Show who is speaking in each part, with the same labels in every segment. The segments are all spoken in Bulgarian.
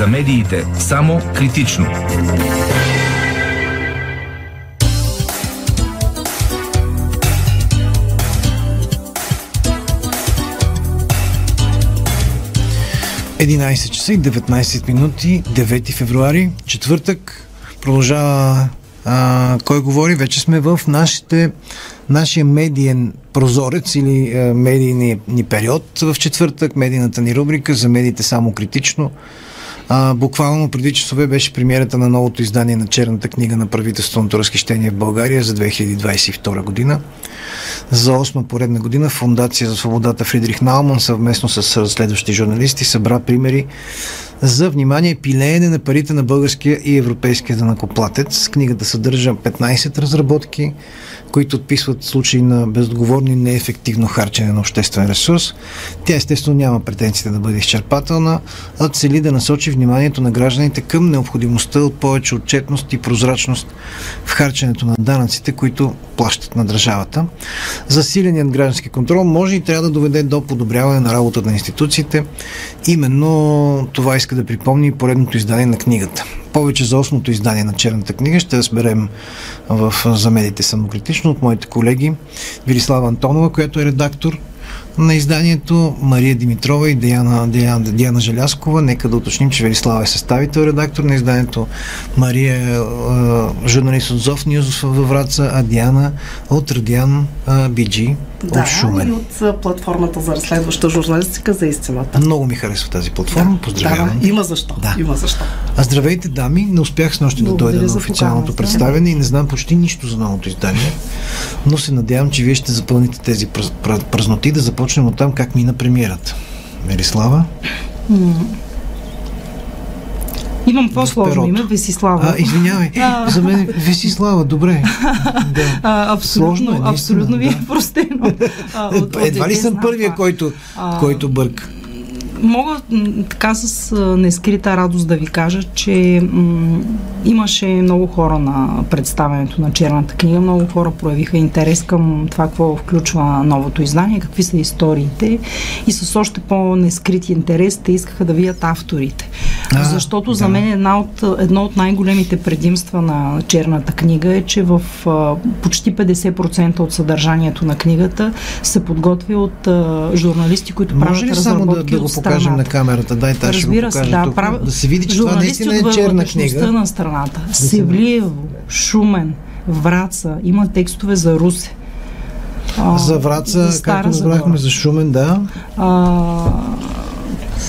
Speaker 1: За медиите само критично.
Speaker 2: Единайсет часа и 19 минути, 9 февруари, четвъртък. Продължава а, кой говори. Вече сме в нашите, нашия медиен прозорец или а, медийния ни период в четвъртък. Медийната ни рубрика за медиите само критично. А, буквално преди часове беше премиерата на новото издание на черната книга на правителственото разхищение в България за 2022 година. За 8 поредна година Фундация за свободата Фридрих Науман съвместно с следващи журналисти събра примери за внимание пилеене на парите на българския и европейския данакоплатец. Книгата съдържа 15 разработки, които отписват случаи на бездоговорни неефективно харчене на обществен ресурс. Тя естествено няма претенциите да бъде изчерпателна, а цели да насочи вниманието на гражданите към необходимостта от повече отчетност и прозрачност в харченето на данъците, които плащат на държавата. Засиленият граждански контрол може и трябва да доведе до подобряване на работата на институциите. Именно това иска да припомни поредното издание на книгата. Повече за осмото издание на Черната книга ще разберем в За медиите самокритично от моите колеги Вирислава Антонова, която е редактор на изданието Мария Димитрова и Диана, Диана, Диана Желяскова. Нека да уточним, че Велислава е съставител, редактор на изданието. Мария е, е журналист от Зов Ньюз във Враца, а Диана от Радиан Биджи
Speaker 3: да,
Speaker 2: от Шумен.
Speaker 3: и от платформата за разследваща журналистика за истината.
Speaker 2: Много ми харесва тази платформа. Да, Поздравявам.
Speaker 3: Да, има защо.
Speaker 2: Да.
Speaker 3: Има защо.
Speaker 2: А здравейте, дами. Не успях с нощи да дойда на официалното представяне и не знам почти нищо за новото издание, но се надявам, че вие ще запълните тези празноти, да започнем от там как мина премиерата. Мерислава?
Speaker 4: Имам по-сложно име, Весислава.
Speaker 2: А, извинявай, за мен Весислава, добре.
Speaker 4: Да. А, абсолютно, Сложно е, абсолютно ви е да. простено.
Speaker 2: Едва ли съм първия, който, а, който бърка?
Speaker 4: Мога така с нескрита радост да ви кажа, че м- имаше много хора на представянето на черната книга. Много хора проявиха интерес към това, какво включва новото издание, какви са историите и с още по-нескрит интерес те искаха да видят авторите. А, Защото да. за мен една от, едно от най-големите предимства на черната книга е, че в а, почти 50% от съдържанието на книгата се подготвя от а, журналисти, които правят
Speaker 2: само да, да го покажем на камерата? Дай,
Speaker 4: Разбира
Speaker 2: ще го
Speaker 4: се, да.
Speaker 2: тук,
Speaker 4: Прав...
Speaker 2: да се види, че това наистина е черна книга.
Speaker 4: на страната. Севлиево, Шумен, Враца, има текстове за Русе.
Speaker 2: А, за Враца, за както разбрахме, за Шумен, да. А,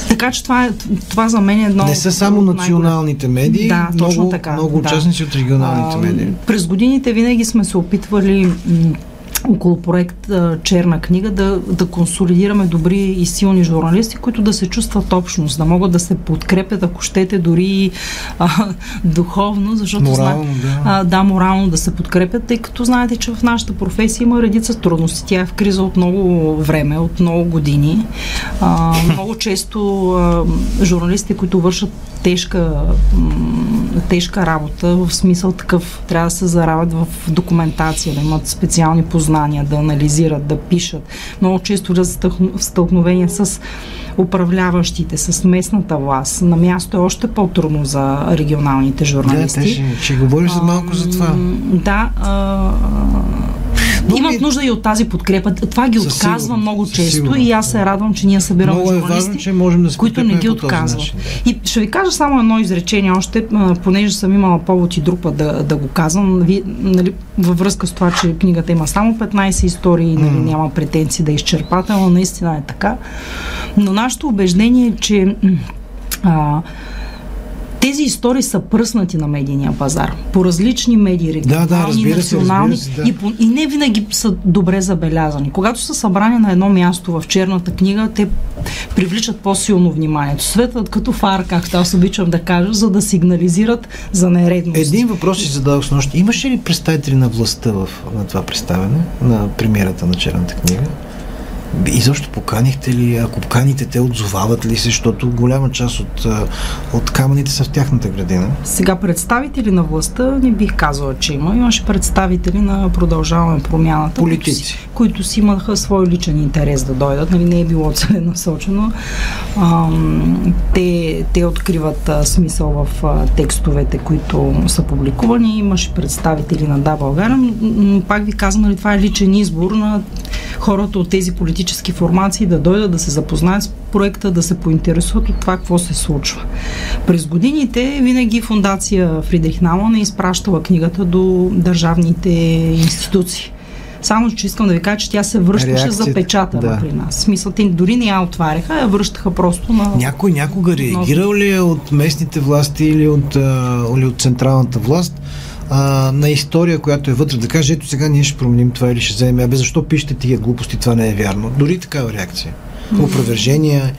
Speaker 4: така че това, е, това за мен е едно.
Speaker 2: Не са само националните медии,
Speaker 4: да,
Speaker 2: много,
Speaker 4: точно така,
Speaker 2: много
Speaker 4: да.
Speaker 2: участници от регионалните
Speaker 4: а,
Speaker 2: медии.
Speaker 4: През годините винаги сме се опитвали около проект Черна книга да, да консолидираме добри и силни журналисти, които да се чувстват общност, да могат да се подкрепят, ако щете, дори а, духовно, защото
Speaker 2: морално,
Speaker 4: зна...
Speaker 2: да.
Speaker 4: А, да, морално да се подкрепят, тъй като знаете, че в нашата професия има редица трудности. Тя е в криза от много време, от много години. А, много често а, журналисти, които вършат тежка, тежка работа, в смисъл такъв, трябва да се заравят в документация, да имат специални познания, да анализират, да пишат. Много често да в стълкновение с управляващите, с местната власт. На място е още по-трудно за регионалните журналисти.
Speaker 2: Да, ще, ще говорим за малко за това.
Speaker 4: Да, а, но имат нужда и от тази подкрепа. Това ги със отказва сигурно, много често сигурно. и аз се радвам, че ние събираме много журналисти, е важно,
Speaker 2: че можем да
Speaker 4: които не ги отказват. И ще ви кажа само едно изречение още, понеже съм имала повод и друг път да, да го казвам, ви, нали, във връзка с това, че книгата има само 15 истории и нали, mm. няма претенции да е изчерпателна, наистина е така. Но нашето убеждение е, че а, тези истории са пръснати на медийния пазар. По различни медии, регионални,
Speaker 2: да, да, разбира
Speaker 4: национални
Speaker 2: се, разбира
Speaker 4: се, да. и, по, и не винаги са добре забелязани. Когато са събрани на едно място в черната книга, те привличат по-силно вниманието. Светват като фар, както аз обичам да кажа, за да сигнализират за нередност.
Speaker 2: Един въпрос си зададох с нощ. Имаше ли представители на властта в, на това представяне, на премиерата на черната книга? Изобщо поканихте ли, ако поканите, те отзовават ли се, защото голяма част от, от камъните са в тяхната градина?
Speaker 4: Сега представители на властта не бих казала, че има. Имаше представители на продължаване промяната,
Speaker 2: Политици.
Speaker 4: Които, си, които си имаха свой личен интерес да дойдат. Нали, не е било целенасочено. Ам, те, те откриват а, смисъл в а, текстовете, които са публикувани. Имаше представители на Да България, но, но пак ви казвам, нали, това е личен избор на хората от тези политически формации да дойдат да се запознаят с проекта, да се поинтересуват от това какво се случва. През годините винаги фундация Фридрих Наман е изпращала книгата до държавните институции. Само, че искам да ви кажа, че тя се връщаше
Speaker 2: Реакцията,
Speaker 4: запечатана
Speaker 2: да.
Speaker 4: при нас. Смисъл, те дори не я отваряха, я връщаха просто на...
Speaker 2: Някой някога реагирал ли е от местните власти или от, или от централната власт а, на история, която е вътре, да каже, ето сега ние ще променим това или ще вземем, абе защо пишете тия глупости, това не е вярно. Дори такава реакция. Опровержение.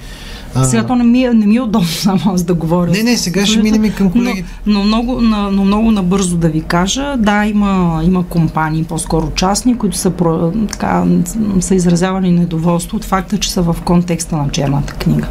Speaker 2: А,
Speaker 4: Сега то не ми, е, не ми е удобно само аз да говоря.
Speaker 2: Не, не, сега ще минем и към колегите.
Speaker 4: Но, но, много, на, но много набързо да ви кажа, да, има, има компании, по-скоро частни, които са, така, са изразявали недоволство от факта, че са в контекста на черната книга.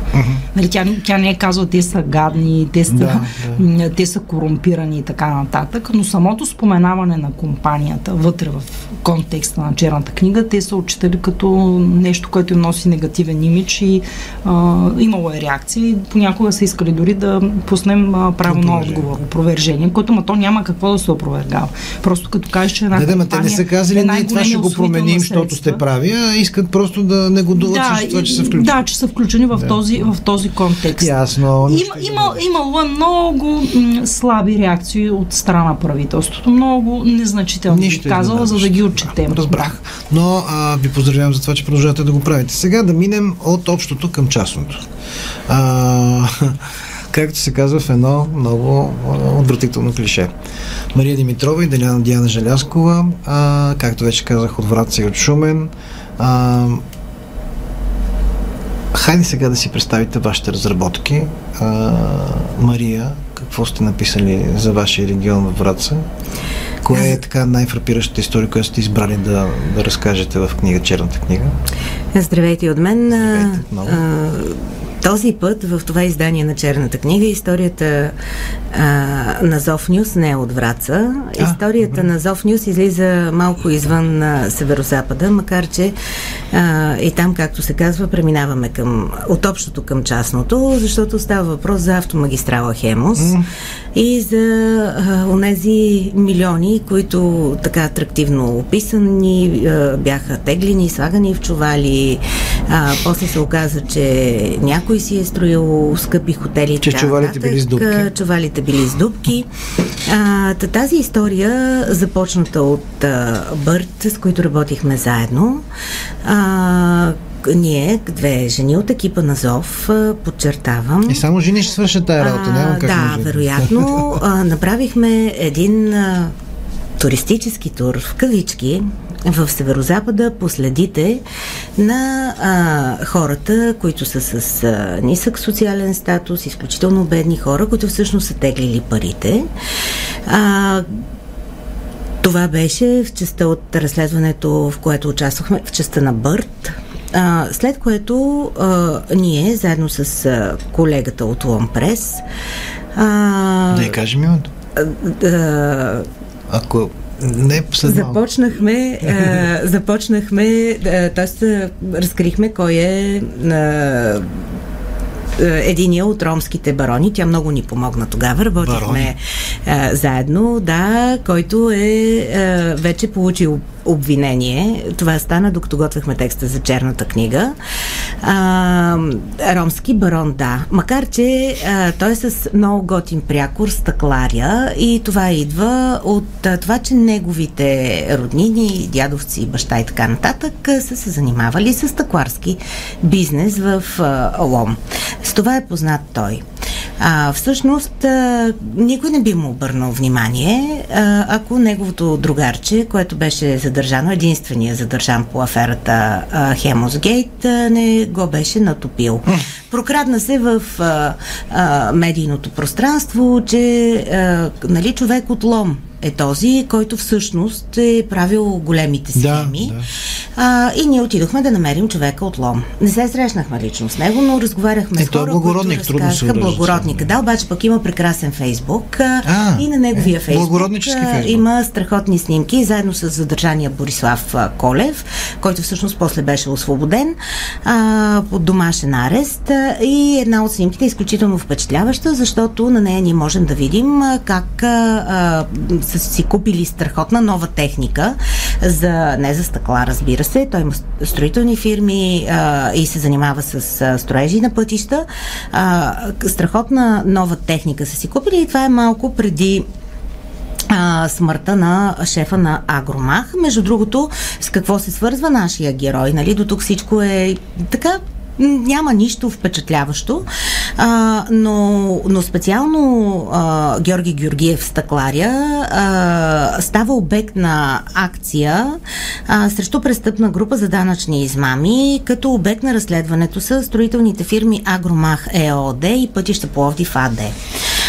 Speaker 4: Нали, тя, тя не е казала, те са гадни, те са,
Speaker 2: Да,
Speaker 4: да, те са корумпирани и така нататък, но самото споменаване на компанията вътре в контекста на черната книга, те са отчитали като нещо, което им носи негативен имидж и а, имало е реакция и понякога са искали дори да пуснем а, право на отговор, опровержение, което ма то няма какво да се опровергава. Просто като кажеш, че една
Speaker 2: Да, да, ма те не
Speaker 4: компания
Speaker 2: са казали,
Speaker 4: е
Speaker 2: ние това ще го променим, защото сте прави, а искат просто да негодуват
Speaker 4: да,
Speaker 2: това, че са включени.
Speaker 4: Да, че са включени в,
Speaker 2: Да.
Speaker 4: този, в този контекст.
Speaker 2: Ясно.
Speaker 4: Има, има, имало е много м, слаби реакции от страна на правителството. Много незначителни,
Speaker 2: Нищо
Speaker 4: бих казала, за да ги отчетем.
Speaker 2: Разбрах. Но а, ви поздравявам за това, че продължавате да го правите. Сега да минем от общото към частното. А, както се казва в едно много отвратително клише. Мария Димитрова и Деляна Диана Желяскова, а, както вече казах, от Враца и от Шумен. А, хайде сега да си представите вашите разработки. А, Мария, какво сте написали за вашия регион във Враца? Кое е така най-фрапиращата история, която сте избрали да, да разкажете в книга, черната книга?
Speaker 5: Здравейте от мен.
Speaker 2: Здравейте
Speaker 5: а, този път в това издание на Черната книга историята а, на Зов Нюс не е от Враца.
Speaker 2: А,
Speaker 5: историята
Speaker 2: добре.
Speaker 5: на Зов Нюс излиза малко извън а, северо-запада, макар че а, и там, както се казва, преминаваме към, от общото към частното, защото става въпрос за автомагистрала Хемос
Speaker 2: М.
Speaker 5: и за а, онези милиони, които така атрактивно описани, а, бяха теглени, слагани в чували. А, после се оказа, че някой си е строил скъпи хотели.
Speaker 2: Че чувалите били с дупки.
Speaker 5: А, Чувалите били с дупки. А, та тази история, започната от а, Бърт, с които работихме заедно, а, ние, две жени от екипа на ЗОВ, подчертавам.
Speaker 2: И само жени ще свършат тая работа, няма как
Speaker 5: Да,
Speaker 2: мъже.
Speaker 5: вероятно. А, направихме един а, туристически тур в кавички в Северозапада по следите на а, хората, които са с а, нисък социален статус, изключително бедни хора, които всъщност са теглили парите. А, това беше в частта от разследването, в което участвахме, в частта на Бърт. А, след което а, ние, заедно с а, колегата от Ломпрес, а,
Speaker 2: Да я кажем името.
Speaker 5: а, а,
Speaker 2: Ако не след.
Speaker 5: Започнахме, а, започнахме, т.е. разкрихме кой е а, единия от ромските барони. Тя много ни помогна тогава. Работихме а, заедно, да, който е а, вече получил обвинение. Това стана докато готвихме текста за черната книга. А, ромски барон, да. Макар, че а, той е с много готин прякор, стъкларя и това идва от а, това, че неговите роднини, дядовци, баща и така нататък а, са се занимавали с стъкларски бизнес в а, Лом. С това е познат той. А, всъщност, а, никой не би му обърнал внимание, а, ако неговото другарче, което беше задържано, единствения задържан по аферата Хемосгейт, не го беше натопил. Прокрадна се в а, а, медийното пространство, че а, нали, човек от Лом е този, който всъщност е правил големите схеми.
Speaker 2: Да, да.
Speaker 5: А, и ние отидохме да намерим човека от Лом. Не се срещнахме лично с него, но разговаряхме
Speaker 2: Е,
Speaker 5: с
Speaker 2: той е
Speaker 5: хора,
Speaker 2: благородник,
Speaker 5: които
Speaker 2: трудно се
Speaker 5: благородника. Да, обаче пък има прекрасен фейсбук а, и на неговия
Speaker 2: е,
Speaker 5: фейсбук
Speaker 2: фейсбук.
Speaker 5: има страхотни снимки, заедно с задържания Борислав Колев, който всъщност после беше освободен а, под домашен арест. И една от снимките е изключително впечатляваща, защото на нея ние можем да видим как а, са си купили страхотна нова техника, за, не за стъкла, разбира се. Той има строителни фирми а, и се занимава с а, строежи на пътища. А, страхотна нова техника са си купили и това е малко преди смъртта на шефа на Агромах. Между другото, с какво се свързва нашия герой? Нали? До тук всичко е така няма нищо впечатляващо, а, но, но специално а, Георги Георгиев Стъкларя а, става обект на акция а, срещу престъпна група за данъчни измами, като обект на разследването са строителните фирми Агромах ЕОД и Пътища Пловдив АД.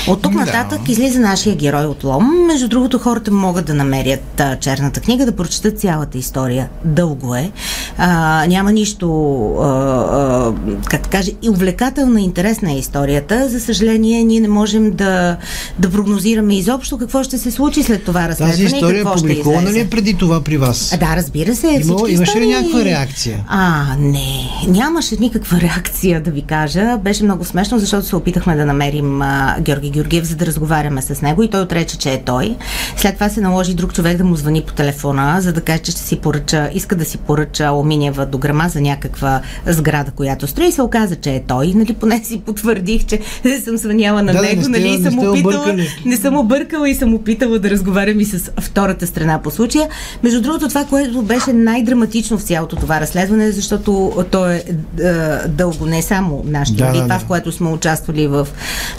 Speaker 5: От тук
Speaker 2: Да.
Speaker 5: нататък излиза нашия герой от Лом. Между другото, хората могат да намерят а, черната книга, да прочетат цялата история. Дълго е. А, няма нищо, а, а, как да кажа, и увлекателна, интересна е историята. За съжаление, ние не можем да, да прогнозираме изобщо какво ще се случи след това разследване
Speaker 2: Тази история
Speaker 5: ще
Speaker 2: публикувана ли е преди това при вас?
Speaker 5: А, Да, разбира се.
Speaker 2: Има-
Speaker 5: всички
Speaker 2: имаше ли някаква реакция?
Speaker 5: А, не. Нямаше никаква реакция, да ви кажа. Беше много смешно, защото се опитахме да намерим а, Георги Георгиев, за да разговаряме с него и той отрече, че е той. След това се наложи друг човек да му звъни по телефона, за да каже, че ще си поръча, иска да си поръча алуминиева дограма за някаква сграда, която строи. И се оказа, че е той. Нали, поне си потвърдих, че съм звъняла на
Speaker 2: Да,
Speaker 5: него,
Speaker 2: не сте-
Speaker 5: нали, и
Speaker 2: не
Speaker 5: съм опитала,
Speaker 2: объркали.
Speaker 5: не съм объркала и съм опитала да разговарям и с втората страна по случая. Между другото, това, което беше най-драматично в цялото това разследване, защото то е, е дълго, не само нашите
Speaker 2: Да,
Speaker 5: да, това,
Speaker 2: да.
Speaker 5: в което сме участвали в,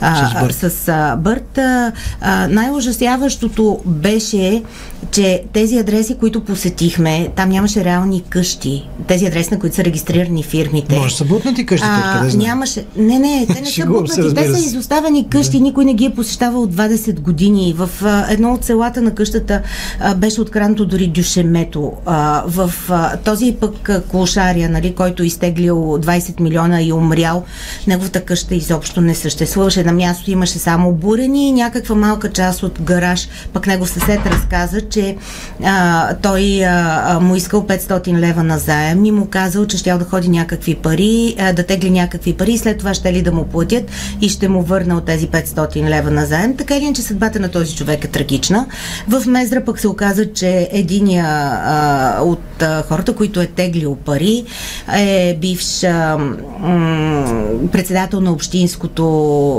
Speaker 5: а,
Speaker 2: С.
Speaker 5: с а, Бърт. А, а, най-ужасяващото беше, че тези адреси, които посетихме, там нямаше реални къщи. Тези адреси, на които са регистрирани фирмите.
Speaker 2: Може да са бутнати къщите, откъде знам?
Speaker 5: нямаше. Не, не, те не са бутнати. Те са изоставени къщи, никой не ги е посещавал от 20 години. В а, едно от селата на къщата а, беше откранато дори дюшемето. А, в а, този пък а, клошария, нали, който изтеглил 20 милиона и умрял, неговата къща изобщо не съществуваше. На място имаше само бурени и някаква малка част от гараж. Пък негов съсед разказа, че а, той а, му искал 500 лева на заем и му казал, че щял да ходи някакви пари, а, да тегли някакви пари и след това ще ли да му платят и ще му върна от тези 500 лева на заем. Така или иначе съдбата на този човек е трагична. В Мезра пък се оказа, че единия а, от а, хората, които е теглил пари, е бивш а, м- председател на общинското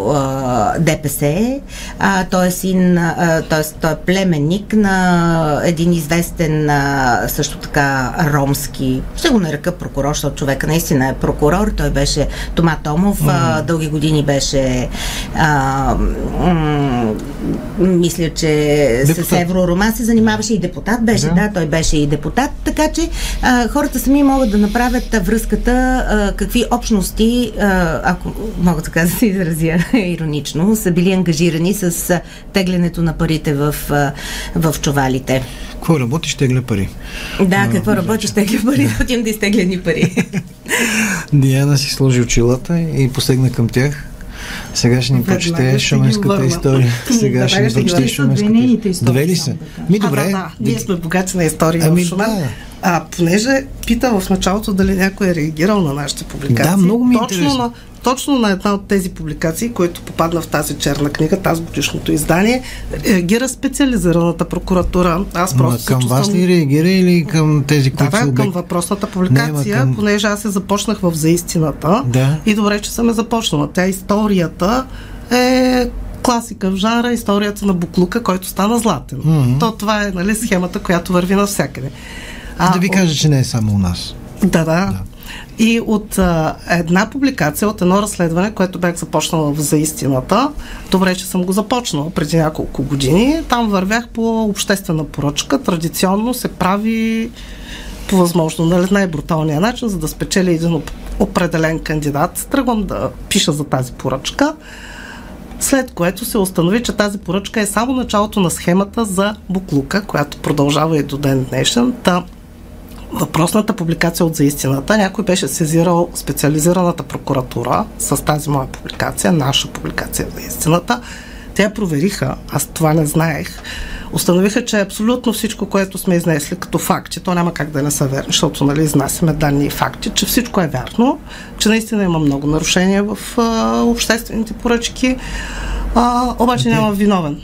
Speaker 5: а, ДПС. А, той е син, а, т.е. той е племенник на един известен а, също така ромски, ще го нарека прокурор, защото човека наистина е прокурор. Той беше Тома Томов, а, дълги години беше а, м- мисля, че
Speaker 2: Депутат.
Speaker 5: с Евророма се занимаваше и депутат беше,
Speaker 2: Да.
Speaker 5: да, той беше и депутат, така че а, хората сами могат да направят връзката а, какви общности, а, ако мога така да се изразя иронично, са били ангажирани с а, теглянето на парите в, а, в чувалите.
Speaker 2: Какво работиш, тегля пари?
Speaker 5: Да, какво работиш, тегля пари, да отивам да изтегля ни пари.
Speaker 2: Диана си сложи очилата и посегна към тях. Сега ще ни прочете шуменската история. Сега ще ни прочете шуменската
Speaker 4: истории
Speaker 2: Две ли са? Ми
Speaker 3: А,
Speaker 2: добре.
Speaker 3: да, да. Ние сме богати на истории
Speaker 2: Ами
Speaker 3: в Шумен.
Speaker 2: да.
Speaker 3: А, понеже пита в началото дали някой е реагирал на нашите публикации.
Speaker 2: Да, много ми е
Speaker 3: точно
Speaker 2: интересно.
Speaker 3: на, точно на една от тези публикации, които попадна в тази черна книга, тази годишното издание, реагира специализираната прокуратура. Аз
Speaker 2: Ма
Speaker 3: просто се
Speaker 2: към вас ли реагира или към тези,
Speaker 3: Да,
Speaker 2: които са
Speaker 3: да, към въпросната
Speaker 2: Не,
Speaker 3: публикация,
Speaker 2: ма към-
Speaker 3: понеже аз се започнах в За истината.
Speaker 2: Да.
Speaker 3: И добре, че съм я започнала. Тя историята е класика в жанра, историята на Буклука, който стана златен.
Speaker 2: Мгм.
Speaker 3: То това е нали, схемата, която върви навсякъде.
Speaker 2: Да ви кажа, че не е само у нас.
Speaker 3: да, да. И от а, една публикация, от едно разследване, което бях започнала в За истината, добре, че съм го започнала преди няколко години, там вървях по обществена поръчка. Традиционно се прави по възможно нали, най-бруталния начин, за да спечели един оп- определен кандидат. Тръгвам да пиша за тази поръчка. След което се установи, че тази поръчка е само началото на схемата за буклука, която продължава и до ден днешен. Та въпросната публикация от За истината, някой беше сезирал специализираната прокуратура с тази моя публикация, наша публикация за истината. Те провериха, аз това не знаех, установиха, че абсолютно всичко, което сме изнесли като факти, то няма как да не са верни, защото нали, изнасяме данни и факти, че всичко е вярно, че наистина има много нарушения в а, обществените поръчки, а, обаче няма виновен.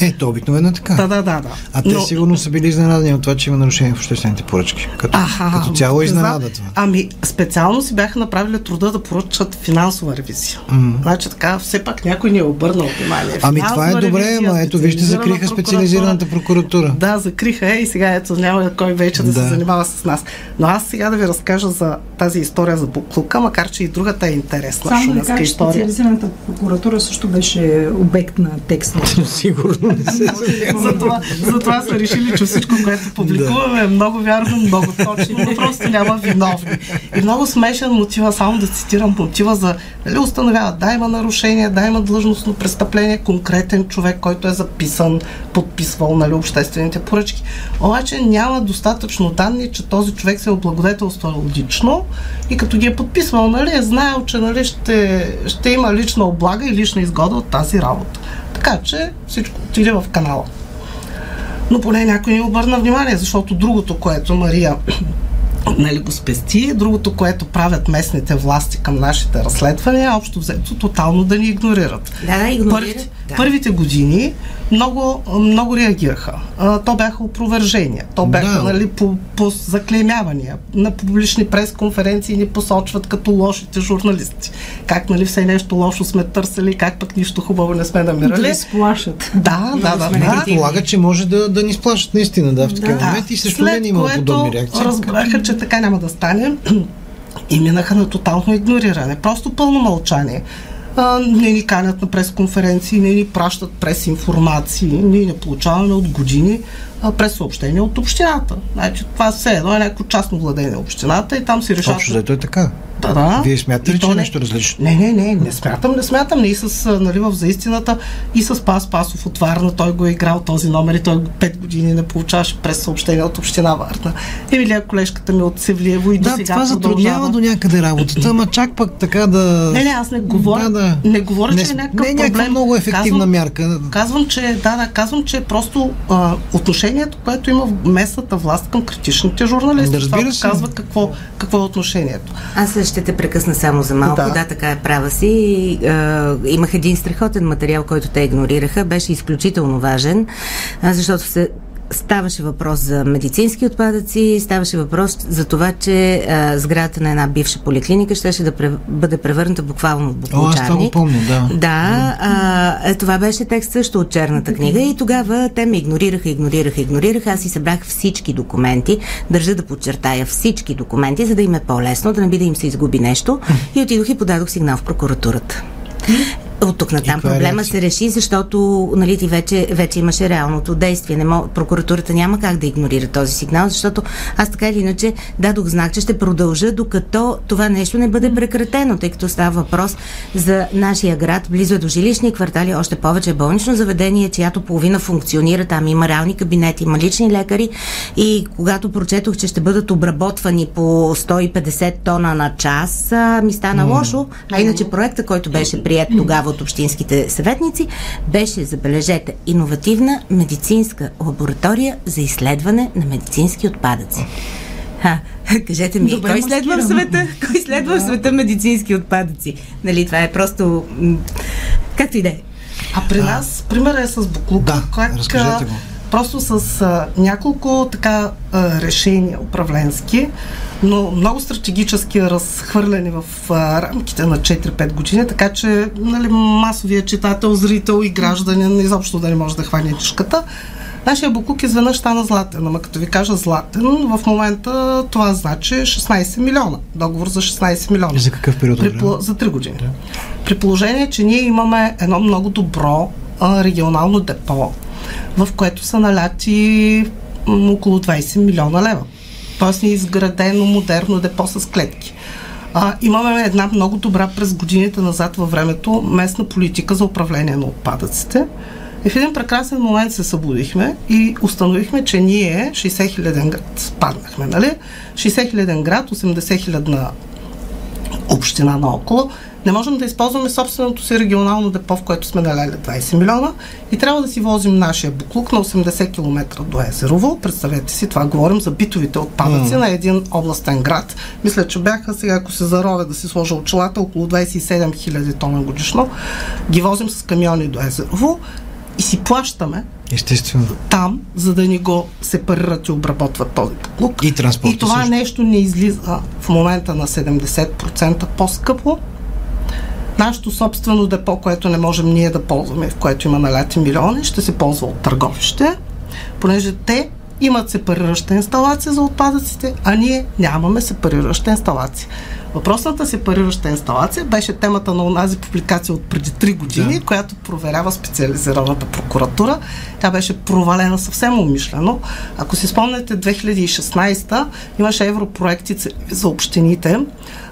Speaker 2: Е, то обикновено е така.
Speaker 3: Да, да, да. да.
Speaker 2: А те
Speaker 3: Но-
Speaker 2: сигурно са били изненадани от това, че има нарушение в обществените поръчки. Като,
Speaker 3: Аха,
Speaker 2: като цяло е изненада това.
Speaker 3: Ами, специално си бяха направили труда да поръчат финансова ревизия.
Speaker 2: Мгм.
Speaker 3: Значи така, все пак някой ни е обърнал внимание.
Speaker 2: Ами това е добре, ама ето вижте, закриха специализираната прокуратура.
Speaker 3: Да, закриха е и сега ето няма кой вече да,
Speaker 2: Да.
Speaker 3: се занимава с нас. Но аз сега да ви разкажа за тази история за буклука, макар че и другата е интересна
Speaker 4: Само да кажа, специализираната прокуратура също беше обект на текст.
Speaker 2: Сигурно
Speaker 3: Затова, затова са решили, че всичко, което публикуваме е много вярно, много точно, но просто няма виновни. И много смешен мотива, само да цитирам мотива за, нали, установяват, да, има нарушение, да, има длъжностно престъпление, конкретен човек, който е записан, подписвал, нали, обществените поръчки. Обаче няма достатъчно данни, че този човек се е облагодетелствал лично и като ги е подписвал, нали, е знаел, че нали, ще, ще има лична облага и лична изгода от тази работа. Така че всичко отиде в канала. Но поне някой ни обърна внимание, защото другото, което Мария нали, го спести, другото, което правят местните власти към нашите разследвания, общо взето тотално да ни игнорират.
Speaker 5: Да, да, игнорира.
Speaker 3: Първите,
Speaker 5: Да.
Speaker 3: първите години много, много реагираха. А, то бяха опровержения, то бяха
Speaker 2: Да.
Speaker 3: нали, по, по заклеймявания. На публични пресконференции ни посочват като лошите журналисти. Как нали, все нещо лошо сме търсили, как пък нищо хубаво не сме
Speaker 4: Да
Speaker 3: намирали.
Speaker 4: ви сплашат.
Speaker 3: Да, да, да. да.
Speaker 5: негативни.
Speaker 2: Предполага, че може да, да ни сплашат наистина, да, в такива
Speaker 3: Да.
Speaker 2: моменти и срещу
Speaker 3: След
Speaker 2: мен има
Speaker 3: което
Speaker 2: подобни реакции.
Speaker 3: разбраха, че така няма да стане и минаха на тотално игнориране. Просто пълно мълчание. А, не ни канят на пресконференции, не ни пращат прес информации, ние не получаваме от години през съобщения от общината. Значи, това все едно е някакво частно владение на общината и там си решават.
Speaker 2: Общо заето е така.
Speaker 3: Да, да.
Speaker 2: Вие смятате
Speaker 3: И
Speaker 2: ли, че е
Speaker 3: не-
Speaker 2: нещо различно?
Speaker 3: Не, не, не, не смятам, не смятам. Ние с, а, нали, в заистината и с Пас Пасов от Варна, той го е играл този номер и той 5 години не получаваше през съобщение от Община Варна. Емилия, колежката ми от Севлиево и до
Speaker 2: Да,
Speaker 3: сега
Speaker 2: това затруднява до някъде работата, ама чак пък така да...
Speaker 3: Не, не, аз не говоря,
Speaker 2: Да, да.
Speaker 3: не говоря, че
Speaker 2: Не,
Speaker 3: е някакъв
Speaker 2: не е
Speaker 3: проблем.
Speaker 2: много ефективна
Speaker 3: Казвам-
Speaker 2: мярка.
Speaker 3: Казвам, че да, да, казвам, че просто а, отношението, което има местната власт към критичните журналисти,
Speaker 2: Да, разбира
Speaker 3: това
Speaker 2: се.
Speaker 3: казва какво, какво е отношението.
Speaker 5: Аз ще те прекъсна само за малко.
Speaker 3: Да.
Speaker 5: Да, така е права си. И, а, имах един страхотен материал, който те игнорираха. Беше изключително важен, защото се Ставаше въпрос за медицински отпадъци, ставаше въпрос за това, че а, сградата на една бивша поликлиника щеше да пре, бъде превърната буквално в
Speaker 2: О, аз това го
Speaker 5: буклучарник.
Speaker 2: помня, да.
Speaker 5: Да, а, е, това беше текст също от черната книга и тогава те ме игнорираха, игнорираха, игнорираха. Аз си събрах всички документи, държа да подчертая всички документи, за да им е по-лесно, да не би да им се изгуби нещо. И отидох и подадох сигнал в прокуратурата. От тук натам
Speaker 2: каква е
Speaker 5: проблема се реши, защото нали, ти вече, вече имаше реалното действие. Не мог, прокуратурата няма как да игнорира този сигнал, защото аз така или иначе дадох знак, че ще продължа, докато това нещо не бъде прекратено, тъй като става въпрос за нашия град, близо е до жилищни квартали, още повече болнично заведение, чиято половина функционира. Там има реални кабинети, има лични лекари и когато прочетох, че ще бъдат обработвани по 150 тона на час, ми стана лошо. А иначе проекта, който беше прият тогава от общинските съветници, беше, забележете, иновативна медицинска лаборатория за изследване на медицински отпадъци. Ха, кажете ми,
Speaker 4: Добре
Speaker 5: кой следва в света? Кой следва в света медицински отпадъци? Нали, това е просто... Както и да е.
Speaker 3: А при нас пример е с буклука,
Speaker 2: Да,
Speaker 3: как
Speaker 2: разкажете
Speaker 3: а,
Speaker 2: го.
Speaker 3: Просто с а, няколко така а, решения управленски, но много стратегически разхвърляни в а, рамките на 4-5 години, така че нали, масовия читател, зрител и гражданин изобщо да не може да хване нишката. Нашия буклук изведнъж стана златен, ама като ви кажа златен, в момента това значи 16 милиона. Договор за 16 милиона.
Speaker 2: И за какъв период
Speaker 3: При, пол- за 3 години. При положение, че ние имаме едно много добро регионално депо, в което са наляти около 20 милиона лева. Тоест ни е изградено модерно депо с клетки. А, имаме една много добра през годините назад във времето местна политика за управление на отпадъците. И в един прекрасен момент се събудихме и установихме, че ние 60 хиляден град паднахме, нали? 60 хиляден град, 80 хилядна община наоколо, не можем да използваме собственото си регионално депо, в което сме наляли 20 милиона и трябва да си возим нашия буклук на 80 км до Езерово. Представете си, това говорим за битовите отпадъци mm. на един областен град. Мисля, че бяха сега, ако се заровя да си сложа очилата, около 27 000 тона годишно. Ги возим с камиони до Езерово и си плащаме
Speaker 2: Естествено.
Speaker 3: там, за да ни го сепарират и обработват този буклук.
Speaker 2: И
Speaker 3: И това
Speaker 2: също.
Speaker 3: нещо не излиза в момента на 70% по-скъпо. Нашето собствено депо, което не можем ние да ползваме, в което има наляти милиони, ще се ползва от търговище, понеже те имат сепарираща инсталация за отпадъците, а ние нямаме сепарираща инсталация. Въпросната сепарираща инсталация беше темата на онази публикация от преди 3 години, да. която проверява специализираната прокуратура. Тя беше провалена съвсем умишлено. Ако си спомняте, 2016 имаше европроекти за общините,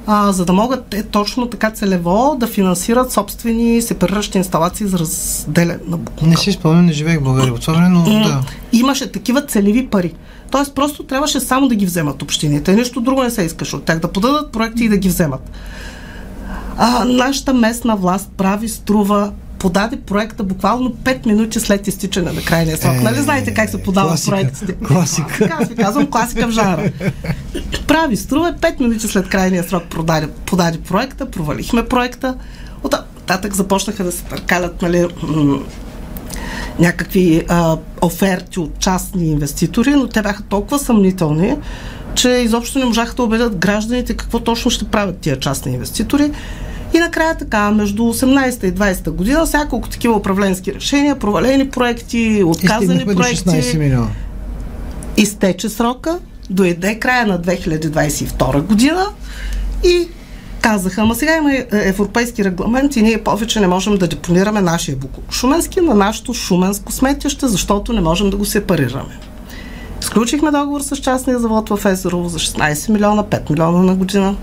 Speaker 3: а, за да могат те точно така целево да финансират собствени сепариращи инсталации за разделяне на буклука.
Speaker 2: Не си спомням, не живеех в България време, но да.
Speaker 3: Имаше такива целеви пари. Тоест просто трябваше само да ги вземат общините. Нищо друго не се искаше от тях. Да подадат проекти и да ги вземат. А, нашата местна власт прави, струва, подаде проекта буквално 5 минути след изтичане на крайния срок.
Speaker 2: Е,
Speaker 3: нали знаете как се подават
Speaker 2: класика,
Speaker 3: проектите?
Speaker 2: класика.
Speaker 3: Така аз ви казвам, класика в жара. Прави, струва 5 минути след крайния срок подаде, подаде проекта, провалихме проекта. От нататък започнаха да се търкалят нали, м- някакви а, оферти от частни инвеститори, но те бяха толкова съмнителни, че изобщо не можаха да убедят гражданите какво точно ще правят тия частни инвеститори. И накрая така, между 18 и 20 година, всяколко такива управленски решения, провалени проекти, отказани проекти.
Speaker 2: 16 милиона.
Speaker 3: Изтече срока, дойде края на 2022 година и казаха, ама сега има европейски регламент и ние повече не можем да депонираме нашия буклук шуменски на нашето шуменско сметище, защото не можем да го сепарираме. Сключихме договор с частния завод в Езерово за 16 милиона, 5 милиона на година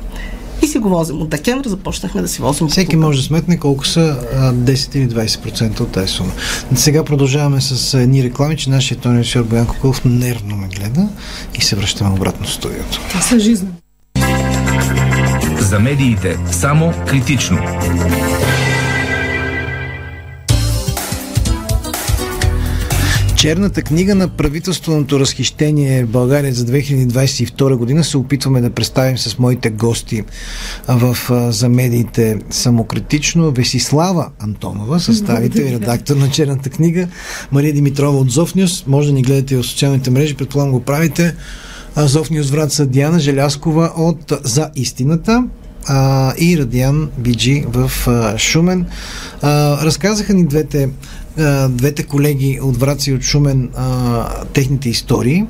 Speaker 3: и си го возим. От декември започнахме да си возим
Speaker 2: Всеки може да сметне колко са а, 10 или 20% от тази сума. Сега продължаваме с едни реклами, че нашия тон режисьор Боян Коколов нервно ме гледа и се връщаме обратно в студиото.
Speaker 4: Това са жизнени.
Speaker 1: За медиите само критично.
Speaker 2: Черната книга на правителственото разхищение в България за 2022 година се опитваме да представим с моите гости в за медиите самокритично. Весислава Антонова, съставител и редактор на Черната книга, Мария Димитрова от Зофнюс. Може да ни гледате в социалните мрежи, предполагам го правите. Зофнюс Враца Диана Желяскова от За истината а, и Радиан Биджи в а, Шумен. А, разказаха ни двете, двете колеги от Враца и от Шумен а, техните истории.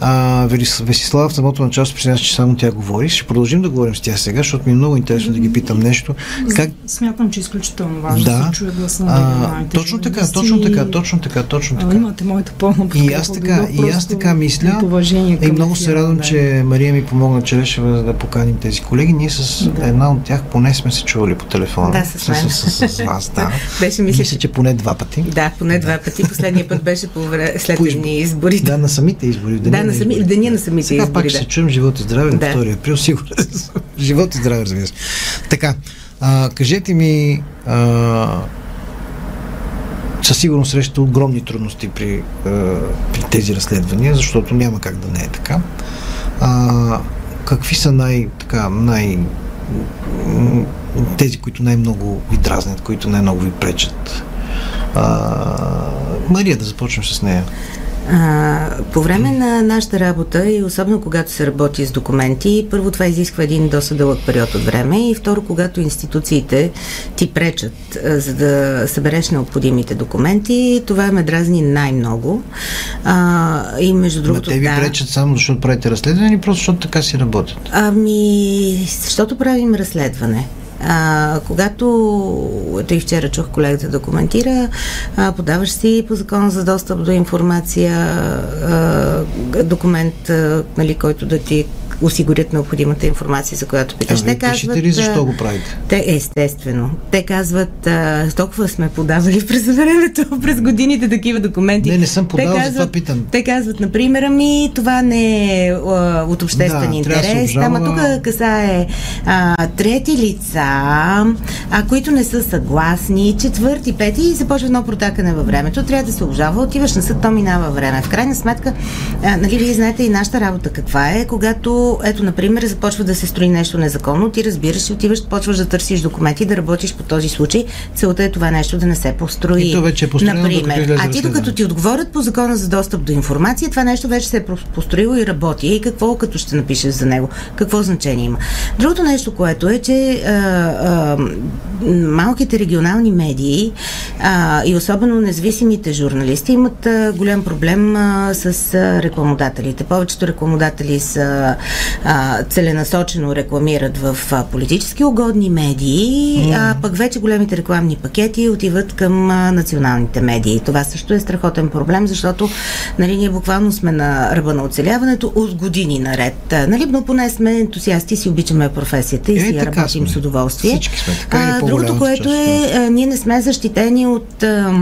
Speaker 2: А, Весислава в самото начало се че само тя говори. Ще продължим да говорим с тях сега, защото ми е много интересно да ги питам нещо. Как,
Speaker 4: Смятам, че е изключително важно
Speaker 2: Да.
Speaker 4: да се чуе гласа на регионалните
Speaker 2: точно така, точно така,
Speaker 4: и-
Speaker 2: точно така, точно така.
Speaker 4: Имате моята пълна
Speaker 2: И
Speaker 4: подкрепа.
Speaker 2: аз така, и аз така мисля. И много се радвам,
Speaker 4: да.
Speaker 2: че Мария ми помогна Черешева да, да поканим тези колеги. Ние с
Speaker 4: Да.
Speaker 2: една от тях поне сме се чували по телефона.
Speaker 5: Да, с мен.
Speaker 2: С, с, с, вас, да.
Speaker 5: Беше, мисля,
Speaker 2: Мисля, че поне два пъти.
Speaker 5: Да, поне два пъти. Последния път беше по след избори.
Speaker 2: Да, на самите избори.
Speaker 5: Да, на сами...
Speaker 2: изборите.
Speaker 5: деня на самите
Speaker 2: Сега
Speaker 5: избори.
Speaker 2: пак ще
Speaker 5: да.
Speaker 2: чуем живот и здраве на
Speaker 5: Да.
Speaker 2: 2 април, сигурен. съм. живот и здраве, разбира се. Така, а, кажете ми, а, със сигурност срещате огромни трудности при, а, при тези разследвания, защото няма как да не е така. А, какви са най, така, най тези, които най-много ви дразнят, които най-много ви пречат? А, Мария, да започнем с нея.
Speaker 5: А, по време на нашата работа и особено когато се работи с документи, първо това изисква един доста дълъг период от време и второ, когато институциите ти пречат а, за да събереш необходимите документи, това ме дразни най-много. А, и между другото,
Speaker 2: те ви
Speaker 5: да.
Speaker 2: пречат само защото правите разследване или просто защото така си работят?
Speaker 5: Ами, защото правим разследване. А, когато, и вчера чух колегата да коментира, а, подаваш си по закон за достъп до информация а, документ, а, нали, който да ти осигурят необходимата информация, за която питаш.
Speaker 2: А, те казват, ли защо го правите?
Speaker 5: Те, естествено. Те казват, а, толкова сме подавали през времето, през годините такива документи.
Speaker 2: Не, не съм подавал, те казват, това питам.
Speaker 5: Те казват, например, ами това не е а, от обществен да, интерес, да ама тук касае а, трети лица, а, които не са съгласни, четвърти, пети и започва едно протакане във времето. Трябва да се обжава, отиваш на съд, то минава време. В крайна сметка, а, нали, вие знаете и нашата работа каква е, когато ето, например, започва да се строи нещо незаконно, ти разбираш и отиваш, почваш да търсиш документи, да работиш по този случай. Целта е това нещо да не се построи.
Speaker 2: И то вече е построено,
Speaker 5: например. А ти докато ти отговорят по закона за достъп до информация, това нещо вече се е построило и работи. И какво като ще напишеш за него? Какво значение има? Другото нещо, което е, че а, а, малките регионални медии а, и особено независимите журналисти имат а, голям проблем а, с а, рекламодателите. Повечето рекламодатели са а, целенасочено рекламират в а, политически угодни медии, mm. а пък вече големите рекламни пакети отиват към а, националните медии. Това също е страхотен проблем, защото нали, ние буквално сме на ръба на оцеляването от години наред. Нали, но поне сме ентусиасти, си обичаме професията и е, си работим
Speaker 2: сме.
Speaker 5: с удоволствие.
Speaker 2: Всички сме така а,
Speaker 5: Другото, което е, а, ние не сме защитени от а,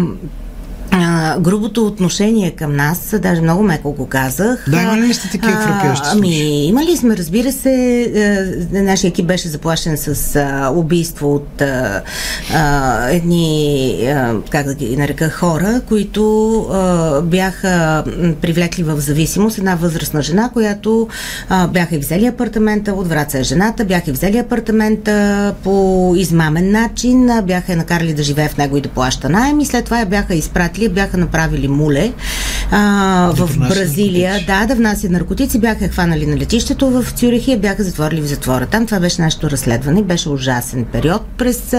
Speaker 5: а, грубото отношение към нас, даже много меко го казах.
Speaker 2: Да, има ли сте такива фрапиращи
Speaker 5: Ами, имали сме, разбира се, а, нашия екип беше заплашен с а, убийство от а, а, едни, а, как да ги нарека, хора, които а, бяха привлекли в зависимост една възрастна жена, която а, бяха и взели апартамента, от Враца е жената, бяха и взели апартамента по измамен начин, бяха накарали да живее в него и да плаща найем и след това я бяха изпратили Бразилия бяха направили муле а, да в Бразилия, наркотици. да, да внасят наркотици, бяха хванали на летището в Цюрих и я бяха затворили в затвора. Там това беше нашето разследване, беше ужасен период през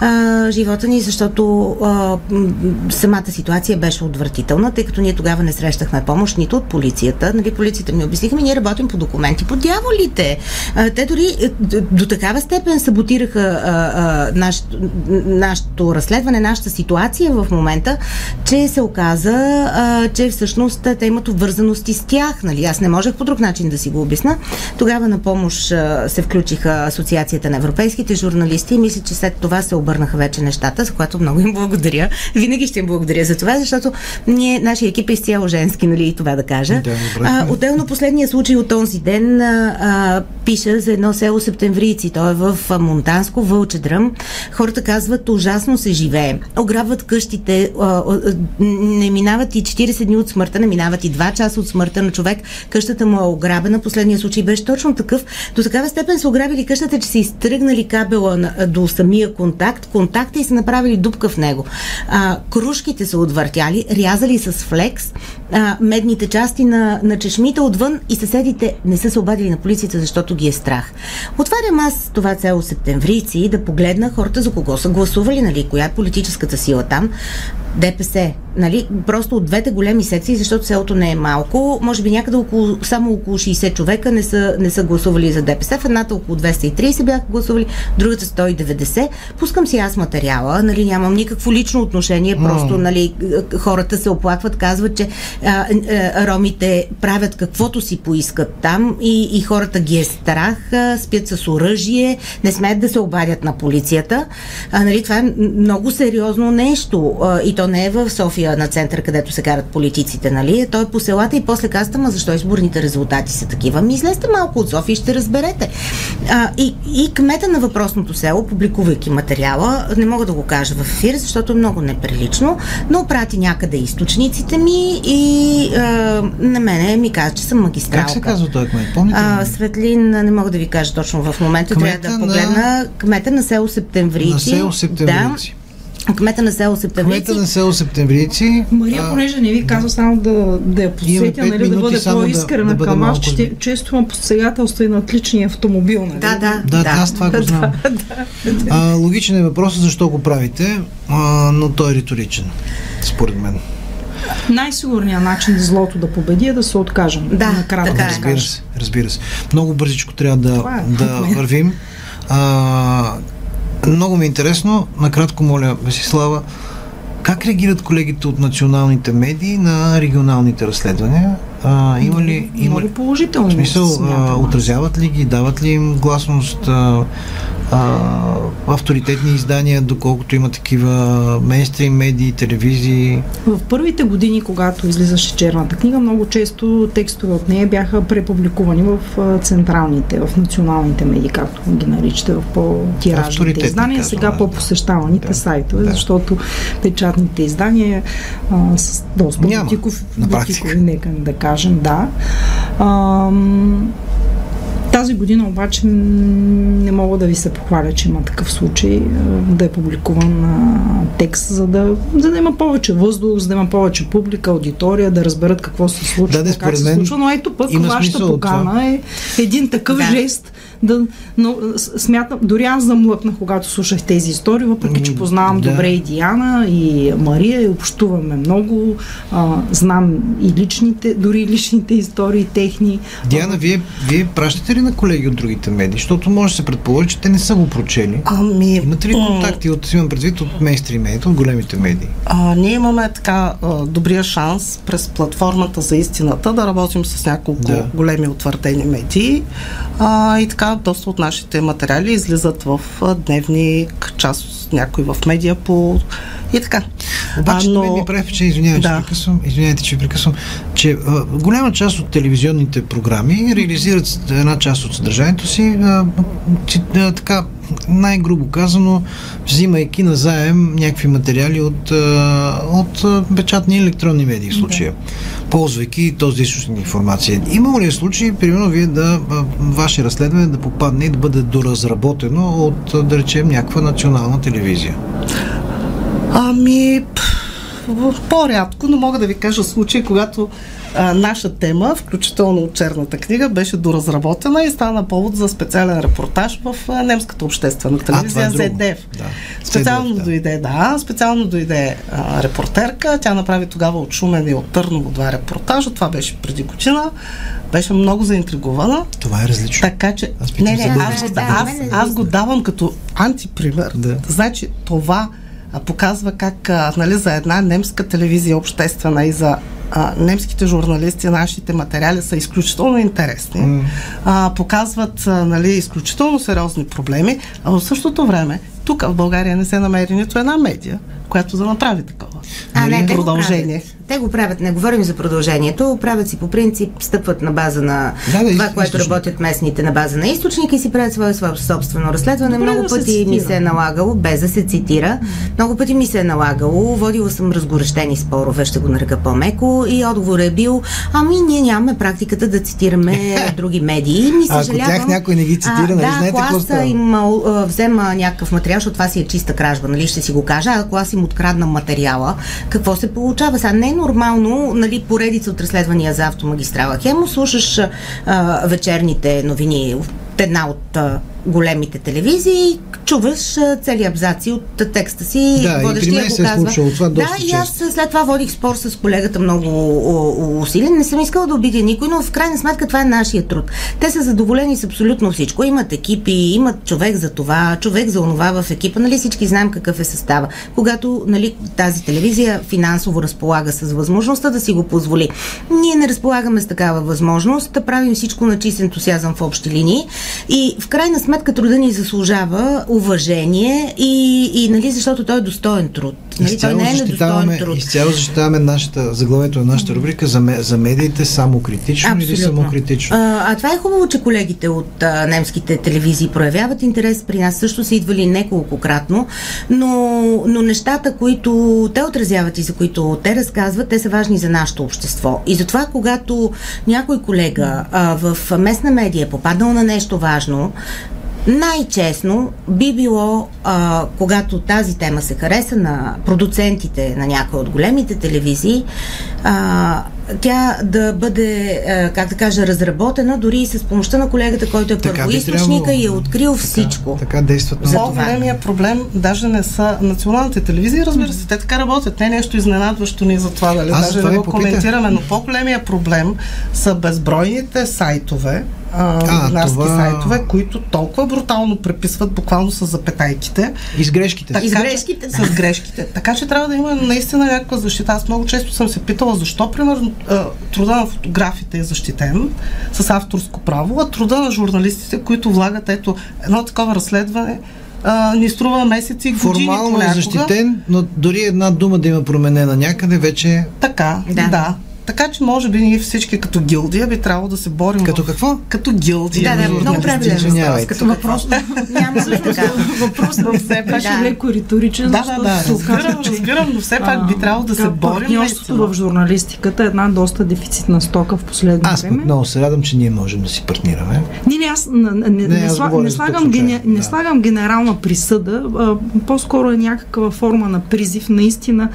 Speaker 5: а, живота ни, защото а, самата ситуация беше отвратителна, тъй като ние тогава не срещахме помощ нито от полицията. Нали, полицията ми обясниха, ние работим по документи, по дяволите. А, те дори до такава степен саботираха а, а, нашето, нашето разследване, нашата ситуация в момента, че се оказа, а, че всъщност те имат обвързаности с тях. Нали? Аз не можех по друг начин да си го обясна. Тогава на помощ а, се включиха Асоциацията на европейските журналисти и мисля, че след това се обърнаха вече нещата, за което много им благодаря. Винаги ще им благодаря за това, защото ние, нашия екип е изцяло женски, нали, и това да кажа. Да, а, отделно последния случай от този ден а, а, пиша за едно село Септемврийци. То е в Монтанско, Вълчедръм. Хората казват, ужасно се живее. Ограбват къщите, а, не минават и 40 дни от смъртта, не минават и 2 часа от смъртта на човек. Къщата му е ограбена. Последния случай беше точно такъв. До такава степен са ограбили къщата, че са изтръгнали кабела на, до самия контакт, контакта и са направили дупка в него. А, кружките са отвъртяли, рязали с флекс а, медните части на, на чешмите отвън и съседите не са се обадили на полицията, защото ги е страх. Отварям аз това цяло септемврийци да погледна хората за кого са гласували, нали, коя е политическата сила там. ДПС. về. Нали? Просто от двете големи секции, защото селото не е малко, може би някъде около, само около 60 човека не са, не са гласували за ДПС. В едната около 230 бяха гласували, другата 190. Пускам си аз материала, нали, нямам никакво лично отношение, просто нали, хората се оплакват, казват, че а, а, ромите правят каквото си поискат там и, и хората ги е страх, а, спят с оръжие, не смеят да се обадят на полицията. А, нали, това е много сериозно нещо. А, и то то не е в София на център, където се карат политиците, нали? Той е по селата и после казвате, ма защо изборните резултати са такива? Ми излезте малко от София и ще разберете. А, и, и кмета на въпросното село, публикувайки материала, не мога да го кажа в ефир, защото е много неприлично, но прати някъде източниците ми и а, на мене ми каза, че съм магистралка.
Speaker 2: Как се казва той кмет? Помните а,
Speaker 5: Светлин, не мога да ви кажа точно в момента, кмета трябва да погледна. На... Кмета на село Септемврици. На
Speaker 2: село Септемврици.
Speaker 5: Да, Кмета на село Септемврийци.
Speaker 2: Кмета на село Септемврийци.
Speaker 4: Мария, а, понеже не ви казва само да, да я подсетя, нали, да бъде по-искрена да, да към вас, че често има посегателства и на отличния автомобил. Нали?
Speaker 5: Да, да,
Speaker 2: да. Да, аз това го знам. да, да, да. А, логичен е въпросът защо го правите, а, но той е риторичен, според мен.
Speaker 4: Най-сигурният начин злото да победи е да се откажем.
Speaker 5: Да,
Speaker 4: накрая
Speaker 5: така
Speaker 2: да е. разбира се, разбира се. Много бързичко трябва да, е. да вървим. А, Много ми е интересно, накратко моля, Весислава, как реагират колегите от националните медии на регионалните разследвания? А, има ли... Има
Speaker 4: Много
Speaker 2: ли
Speaker 4: положително.
Speaker 2: в смисъл, а,
Speaker 4: аз.
Speaker 2: отразяват ли ги, дават ли им гласност а, а, авторитетни издания, доколкото има такива мейнстрим медии, телевизии?
Speaker 4: В първите години, когато излизаше черната книга, много често текстове от нея бяха препубликувани в а, централните, в националните медии, както ги наричате, в по-тиражните издания,
Speaker 2: казвам,
Speaker 4: сега
Speaker 2: да.
Speaker 4: по-посещаваните
Speaker 2: Да.
Speaker 4: сайтове,
Speaker 2: Да.
Speaker 4: защото печатните издания а, с доста бутиков, бутикови, нека да кажем, да. Ам, тази година обаче не мога да ви се похваля, че има такъв случай а, да е публикуван а, текст, за да, за да има повече въздух, за да има повече публика, аудитория, да разберат какво се случва,
Speaker 2: Да, да,
Speaker 4: как се случва. Но ето пък вашата покана е един такъв
Speaker 5: Да.
Speaker 4: жест. Да, но смятам, дори аз замлъкнах, когато слушах тези истории, въпреки че познавам
Speaker 2: да.
Speaker 4: добре и Диана, и Мария, и общуваме много, а, знам и личните, дори и личните истории техни.
Speaker 2: Диана, вие, вие пращате ли на колеги от другите медии? Защото може да се предположи, че те не са го прочели.
Speaker 3: Ами,
Speaker 2: Имате ли контакти от, имам предвид, от мейнстрим медиите, от големите медии?
Speaker 3: А, ние имаме така а, добрия шанс през платформата за истината да работим с няколко
Speaker 2: Да.
Speaker 3: големи утвърдени медии а, и така доста от нашите материали излизат в а, дневник, част някой в медия по и така.
Speaker 2: Обаче, но... ми прави впечатление, извинявай, че
Speaker 3: Да.
Speaker 2: прекъсвам, извинявайте, че прекъсвам, че а, голяма част от телевизионните програми реализират една част от съдържанието си, а, а, така, най-грубо казано, взимайки назаем някакви материали от, от печатни електронни медии в случая, ползвайки този източник информация. Има ли случаи, примерно, вие да, ваше разследване да попадне и да бъде доразработено от, да речем, някаква национална телевизия?
Speaker 3: Ами, по-рядко, но мога да ви кажа случай, когато а, наша тема, включително от черната книга, беше доразработена и стана повод за специален репортаж в а, немската обществена
Speaker 2: е
Speaker 3: телевизия. ZDF.
Speaker 2: Да.
Speaker 3: Специално
Speaker 2: ZDF, да.
Speaker 3: дойде, да, специално дойде а, репортерка. Тя направи тогава от Шумен и от Търново два репортажа. Това беше преди година. Беше много заинтригувана.
Speaker 2: Това е различно.
Speaker 3: Така че.
Speaker 2: Аз
Speaker 3: не, не, аз, аз, аз го давам като антипример.
Speaker 2: Да.
Speaker 3: Значи това показва как а, нали, за една немска телевизия обществена и за а, немските журналисти нашите материали са изключително интересни.
Speaker 2: М.
Speaker 3: А, показват а, нали, изключително сериозни проблеми, а в същото време тук в България не се намери нито една медия, която да направи такова.
Speaker 5: А, не, те го
Speaker 3: продължение.
Speaker 5: правят. Те го правят, не говорим за продължението, правят си по принцип, стъпват на база на
Speaker 2: Да, да,
Speaker 5: това, което
Speaker 2: източник.
Speaker 5: работят местните на база на източника и си правят свое, собствено разследване.
Speaker 3: Добре
Speaker 5: много
Speaker 3: да се
Speaker 5: пъти ми се е налагало, без да се цитира, много пъти ми се е налагало, водила съм разгорещени спорове, ще го нарека по-меко и отговор е бил, ами ние нямаме практиката да цитираме други медии. Ми
Speaker 2: Ако
Speaker 5: съжалявам.
Speaker 2: тях някой не ги цитира, нали
Speaker 5: да,
Speaker 2: знаете
Speaker 5: ако аз им а, а, взема някакъв материал, защото това си е чиста кражба, нали, ще си го кажа, а ако аз им открадна материала, какво се получава? Сега не е нормално, нали, поредица от разследвания за автомагистрала Хемо, слушаш а, вечерните новини една от големите телевизии, чуваш цели абзаци от текста си,
Speaker 2: Да, и при
Speaker 5: водещия
Speaker 2: мен се е случвало това
Speaker 5: да,
Speaker 2: доста
Speaker 5: и аз след това водих спор с колегата много усилен. Не съм искала да обидя никой, но в крайна сметка това е нашия труд. Те са задоволени с абсолютно всичко. Имат екипи, имат човек за това, човек за онова в екипа. Нали всички знаем какъв е състава. Когато нали, тази телевизия финансово разполага с възможността да си го позволи. Ние не разполагаме с такава възможност, да правим всичко на чист ентусиазъм в общи линии и в крайна сметка труда ни заслужава уважение и, и нали, защото той е достоен труд. Нали, той
Speaker 2: Изцяло
Speaker 5: не е недостоен труд.
Speaker 2: изцяло защитаваме нашата, заглавието на нашата рубрика за, за медиите само критично или самокритично.
Speaker 5: А, а това е хубаво, че колегите от а, немските телевизии проявяват интерес. При нас също са идвали неколкократно, но, но нещата, които те отразяват и за които те разказват, те са важни за нашето общество. И затова, когато някой колега а, в местна медия е попаднал на нещо важно, най-честно би било, а, когато тази тема се хареса на продуцентите на някои от големите телевизии, а, тя да бъде, а, как да кажа, разработена, дори и с помощта на колегата, който е
Speaker 2: Така
Speaker 5: първоисточника и е открил всичко.
Speaker 2: Така действат много.
Speaker 3: По-големия проблем даже не са националните телевизии, разбира се, те така работят. Не е нещо изненадващо ни за това, дали
Speaker 2: Аз
Speaker 3: даже
Speaker 2: затова
Speaker 3: не го коментираме, но по-големия проблем са безбройните сайтове, новинарски
Speaker 2: това-
Speaker 3: сайтове, които толкова брутално преписват буквално с запетайките.
Speaker 2: И с грешките.
Speaker 3: Така,
Speaker 5: И с грешките, да.
Speaker 3: С грешките. Така че трябва да има наистина някаква защита. Аз много често съм се питала защо, примерно, а, труда на фотографите е защитен с авторско право, а труда на журналистите, които влагат ето едно такова разследване, а, ни струва месеци и години
Speaker 2: Формално е
Speaker 3: понякога.
Speaker 2: защитен, но дори една дума да има променена някъде, вече
Speaker 3: Така,
Speaker 5: Да.
Speaker 3: да. Така че може би ние всички като гилдия би трябвало да се борим.
Speaker 2: като
Speaker 3: в-
Speaker 2: какво?
Speaker 3: Като гилдия.
Speaker 5: Да, да,
Speaker 3: на
Speaker 5: много.
Speaker 2: Извинявайте.
Speaker 5: Като въпрос. Няма да така.
Speaker 4: Въпросът
Speaker 5: Да.
Speaker 4: беше леко риторичен,
Speaker 3: Да, да, да. Разбирам, но все пак би трябвало да се борим.
Speaker 4: Партньорството в журналистиката е една доста дефицитна стока в последно
Speaker 2: Аз
Speaker 4: време.
Speaker 2: пък много се радвам, че ние можем да си партнираме.
Speaker 4: Не, не, аз не,
Speaker 2: аз
Speaker 4: слагам, генерална присъда, по-скоро е някаква форма на призив. Наистина,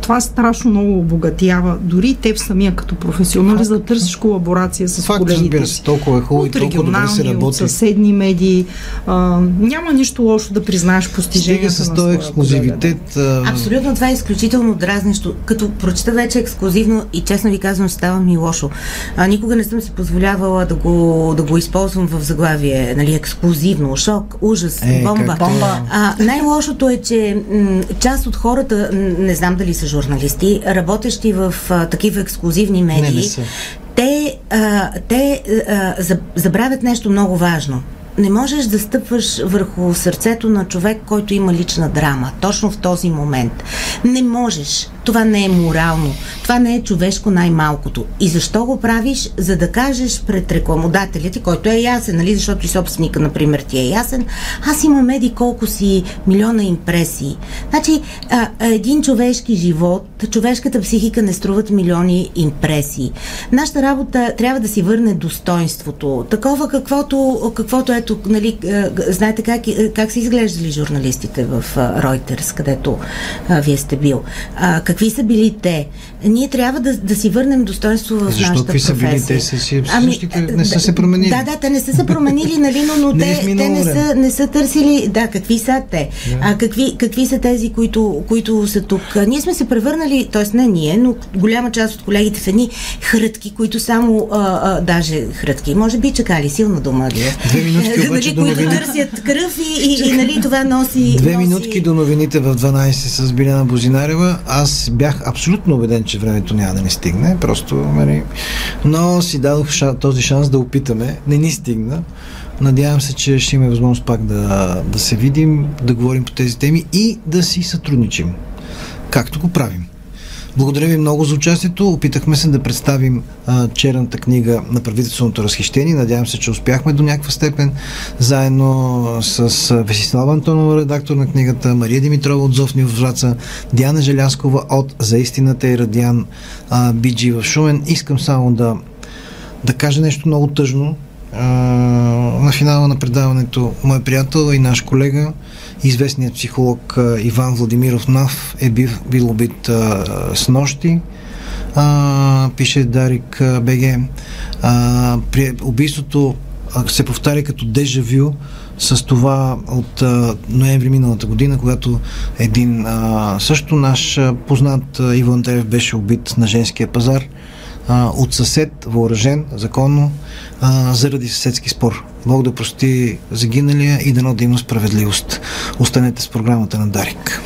Speaker 4: това страшно много обогатява дори и теб самия като професионалист да търсиш колаборация с
Speaker 2: Факт,
Speaker 4: колегите
Speaker 2: разбира се, толкова е хубаво и толкова добре се
Speaker 4: регионални, от
Speaker 2: работи.
Speaker 4: съседни медии. А, няма нищо лошо да признаеш постиженията
Speaker 2: Стига с този ексклюзивитет. а,
Speaker 5: Абсолютно това е изключително дразнещо. Като прочета вече ексклюзивно и честно ви казвам, става ми лошо. А, никога не съм си позволявала да го, да го използвам в заглавие. Нали, ексклюзивно, шок, ужас,
Speaker 2: Е,
Speaker 5: бомба.
Speaker 2: Бомба.
Speaker 5: А, най-лошото е, че м- част от хората, м, не знам дали са журналисти, работещи в а, такива ексклюзивни медии,
Speaker 2: не са.
Speaker 5: те, а, те а, за- забравят нещо много важно. Не можеш да стъпваш върху сърцето на човек, който има лична драма, точно в този момент. Не можеш. Това не е морално. Това не е човешко най-малкото. И защо го правиш? За да кажеш пред рекламодателите, който е ясен, нали? защото и собственика, например, ти е ясен. Аз имам меди колко си милиона импресии. Значи, а, един човешки живот, човешката психика не струват милиони импресии. Нашата работа трябва да си върне достоинството. Такова каквото, каквото ето, нали, знаете как, как са изглеждали журналистите в Reuters, където а, вие сте бил. А, какви са били те? Ние трябва да, да си върнем достоинство в
Speaker 2: Защо
Speaker 5: нашата
Speaker 2: какви са били?
Speaker 5: професия.
Speaker 2: Те са си
Speaker 5: Ами,
Speaker 2: същите, не са
Speaker 5: да,
Speaker 2: се променили.
Speaker 5: Да, да, те не са се променили, нали, но, но
Speaker 2: Не е
Speaker 5: те,
Speaker 2: в
Speaker 5: те не, са, не са търсили, да, какви са те. А, какви, какви са тези, които, които са тук? Ние сме се превърнали, т.е. не ние, но голяма част от колегите в едни хрътки, които само, а, а, даже хрътки, може би чакали, силна дума.
Speaker 2: Две минутки
Speaker 5: нали,
Speaker 2: обаче до
Speaker 5: които търсят кръв и, и, и, нали, това носи...
Speaker 2: Две
Speaker 5: носи...
Speaker 2: минутки до новините в 12 с Биляна Бозинарева. Аз бях абсолютно убеден, че времето няма да ни стигне. Просто, нали, но си дадох ша, този шанс да опитаме. Не ни стигна. Надявам се, че ще имаме възможност пак да, да се видим, да говорим по тези теми и да си сътрудничим. Както го правим. Благодаря ви много за участието. Опитахме се да представим а, черната книга на правителственото разхищение. Надявам се, че успяхме до някаква степен. Заедно с Весислава Антонова, редактор на книгата, Мария Димитрова от Зофни в Враца, Диана Желяскова от За истината и Радиан а, Биджи в Шумен. Искам само да, да кажа нещо много тъжно. А, на финала на предаването мой приятел и наш колега, известният психолог Иван Владимиров Нав е бил, бил убит а, с нощи. А, пише Дарик БГ. При убийството се повтаря като дежавю с това от а, ноември миналата година, когато един а, също наш познат а, Иван Терев беше убит на женския пазар а, от съсед, въоръжен, законно, а, заради съседски спор. Бог да прости загиналия и дано да има справедливост. Останете с програмата на Дарик.